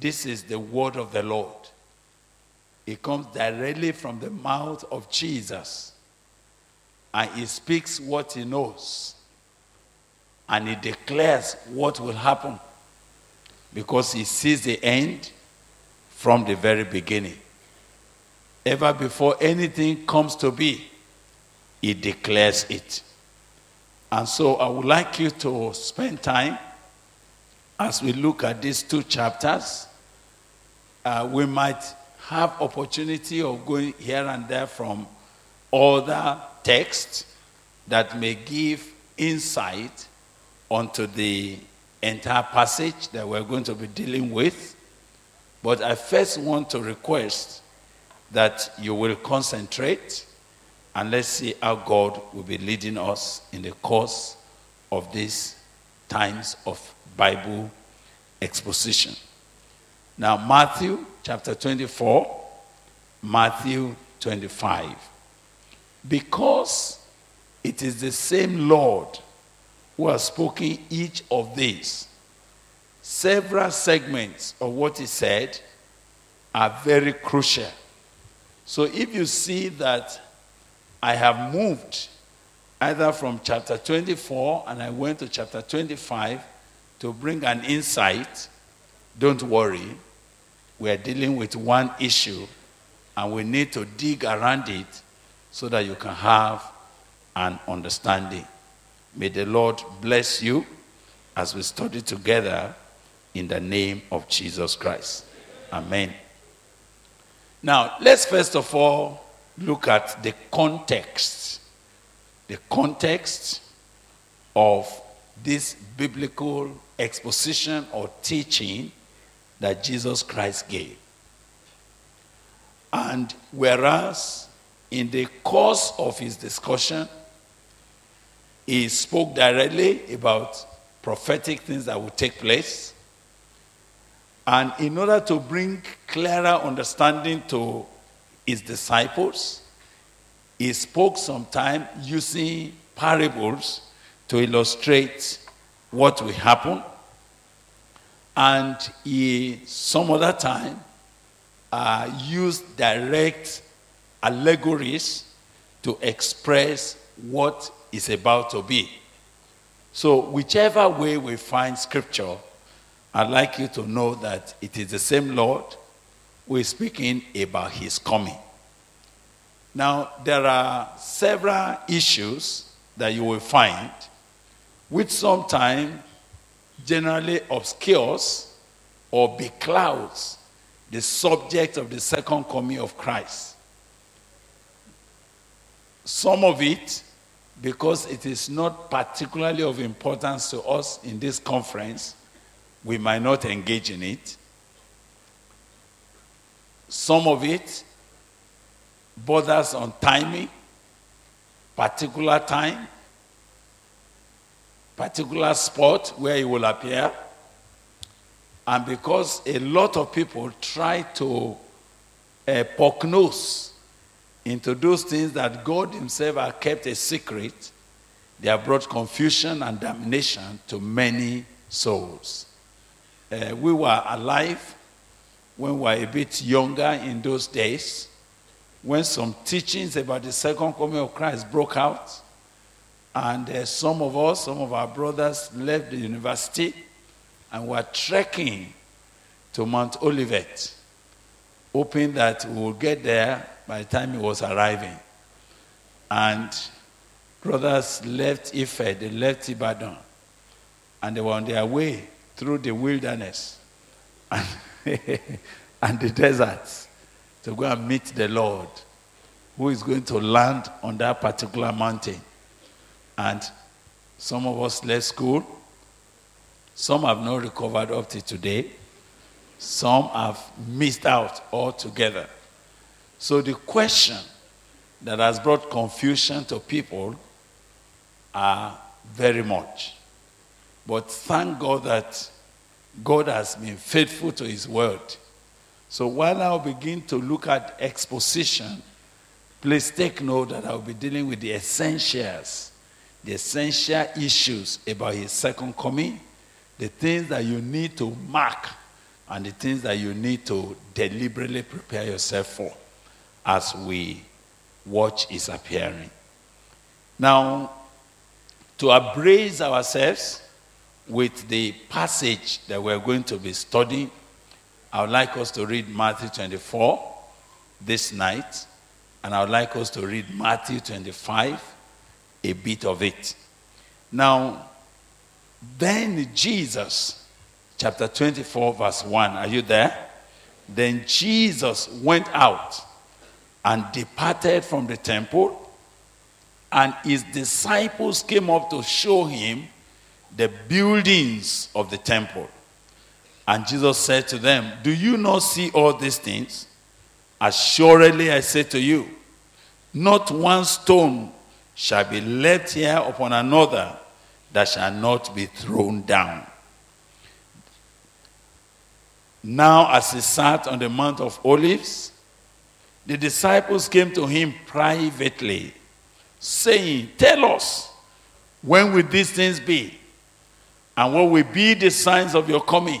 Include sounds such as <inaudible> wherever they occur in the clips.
this is the word of the Lord. It comes directly from the mouth of Jesus. And he speaks what he knows. And he declares what will happen. Because he sees the end from the very beginning. Ever before anything comes to be, he declares it. And so I would like you to spend time as we look at these two chapters. Uh, we might have opportunity of going here and there from other texts that may give insight onto the entire passage that we're going to be dealing with. But I first want to request that you will concentrate and let's see how God will be leading us in the course of these times of Bible exposition. Now, Matthew chapter 24, Matthew 25. Because it is the same Lord who has spoken each of these, several segments of what he said are very crucial. So if you see that I have moved either from chapter 24 and I went to chapter 25 to bring an insight, don't worry. We are dealing with one issue and we need to dig around it so that you can have an understanding. May the Lord bless you as we study together in the name of Jesus Christ. Amen. Now, let's first of all look at the context. The context of this biblical exposition or teaching that Jesus Christ gave. And whereas in the course of his discussion, he spoke directly about prophetic things that would take place. And in order to bring clearer understanding to his disciples, he spoke sometime using parables to illustrate what will happen. And he, some other time, uh, used direct allegories to express what is about to be. So, whichever way we find scripture, I'd like you to know that it is the same Lord we're speaking about his coming. Now, there are several issues that you will find which sometimes generally obscures or beclouds the subject of the second coming of Christ. Some of it, because it is not particularly of importance to us in this conference, we might not engage in it. Some of it borders on timing, particular time, particular spot where he will appear. And because a lot of people try to uh, prognose into those things that God Himself has kept a secret, they have brought confusion and damnation to many souls. Uh, we were alive when we were a bit younger in those days, when some teachings about the second coming of Christ broke out, and uh, some of us, some of our brothers left the university and were trekking to Mount Olivet, hoping that we would get there by the time he was arriving. And brothers left Ife, they left Ibadan, and they were on their way through the wilderness. And <laughs> and the deserts to go and meet the Lord, who is going to land on that particular mountain. And some of us left school. Some have not recovered up to today. Some have missed out altogether. So the question that has brought confusion to people are very much. But thank God that God has been faithful to his word. So while I'll begin to look at exposition, please take note that I'll be dealing with the essentials, the essential issues about his second coming, the things that you need to mark and the things that you need to deliberately prepare yourself for as we watch his appearing. Now, to abraze ourselves with the passage that we're going to be studying, I would like us to read Matthew 24 this night, and I would like us to read Matthew 25, a bit of it. Now, then Jesus, chapter 24, verse 1, are you there? Then Jesus went out and departed from the temple and his disciples came up to show him the buildings of the temple. And Jesus said to them, Do you not see all these things? Assuredly, I say to you, not one stone shall be left here upon another that shall not be thrown down. Now, as he sat on the Mount of Olives, the disciples came to him privately saying, Tell us, when will these things be? And what will be the signs of your coming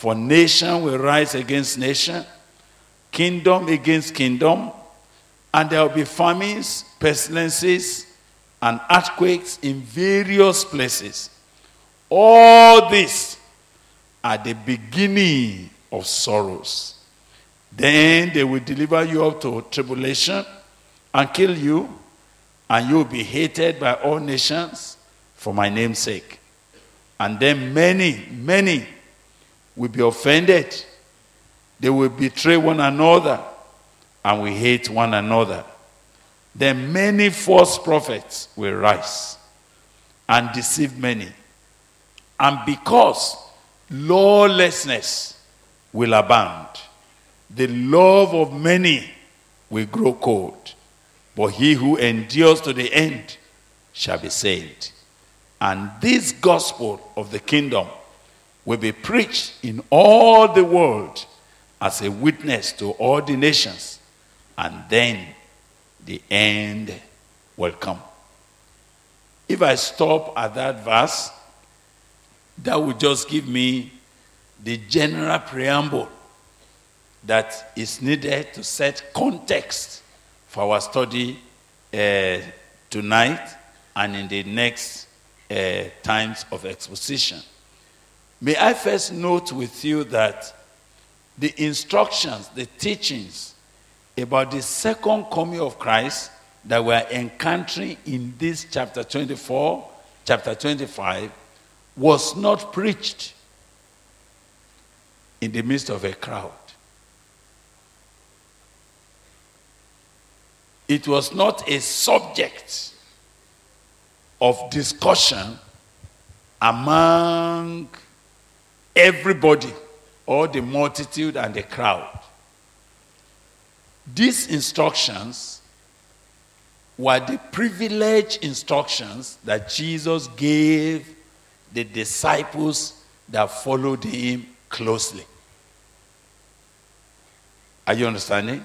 For nation will rise against nation, kingdom against kingdom, and there will be famines, pestilences, and earthquakes in various places. All this at the beginning of sorrows. Then they will deliver you up to tribulation and kill you and you will be hated by all nations for my name's sake. And then many, many will be offended. They will betray one another and will hate one another. Then many false prophets will rise and deceive many. And because lawlessness will abound, the love of many will grow cold. But he who endures to the end shall be saved. And this gospel of the kingdom will be preached in all the world as a witness to all the nations. And then the end will come. If I stop at that verse, that would just give me the general preamble that is needed to set context for our study uh, tonight and in the next uh, times of exposition. May I first note with you that the instructions, the teachings about the second coming of Christ that we're encountering in this chapter 24, chapter 25, was not preached in the midst of a crowd. it was not a subject of discussion among everybody or the multitude and the crowd. These instructions were the privileged instructions that Jesus gave the disciples that followed him closely. Are you understanding?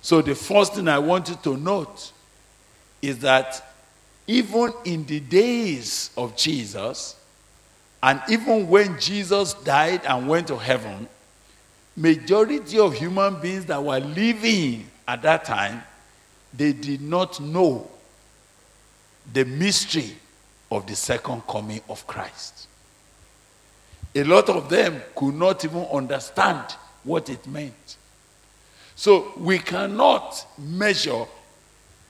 So, the first thing I want you to note is that even in the days of Jesus, and even when Jesus died and went to heaven, majority of human beings that were living at that time, they did not know the mystery of the second coming of Christ. A lot of them could not even understand what it meant. So we cannot measure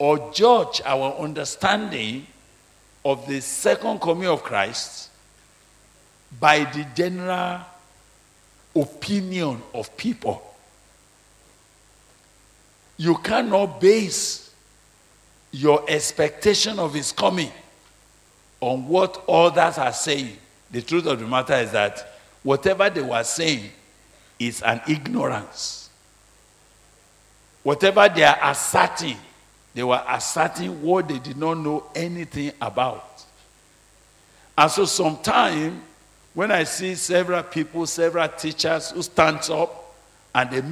or judge our understanding of the second coming of Christ by the general opinion of people. You cannot base your expectation of his coming on what others are saying. The truth of the matter is that whatever they were saying is an ignorance. Whatever they are asserting, they were asserting what they did not know anything about. And so sometimes when I see several people, several teachers who stand up and they make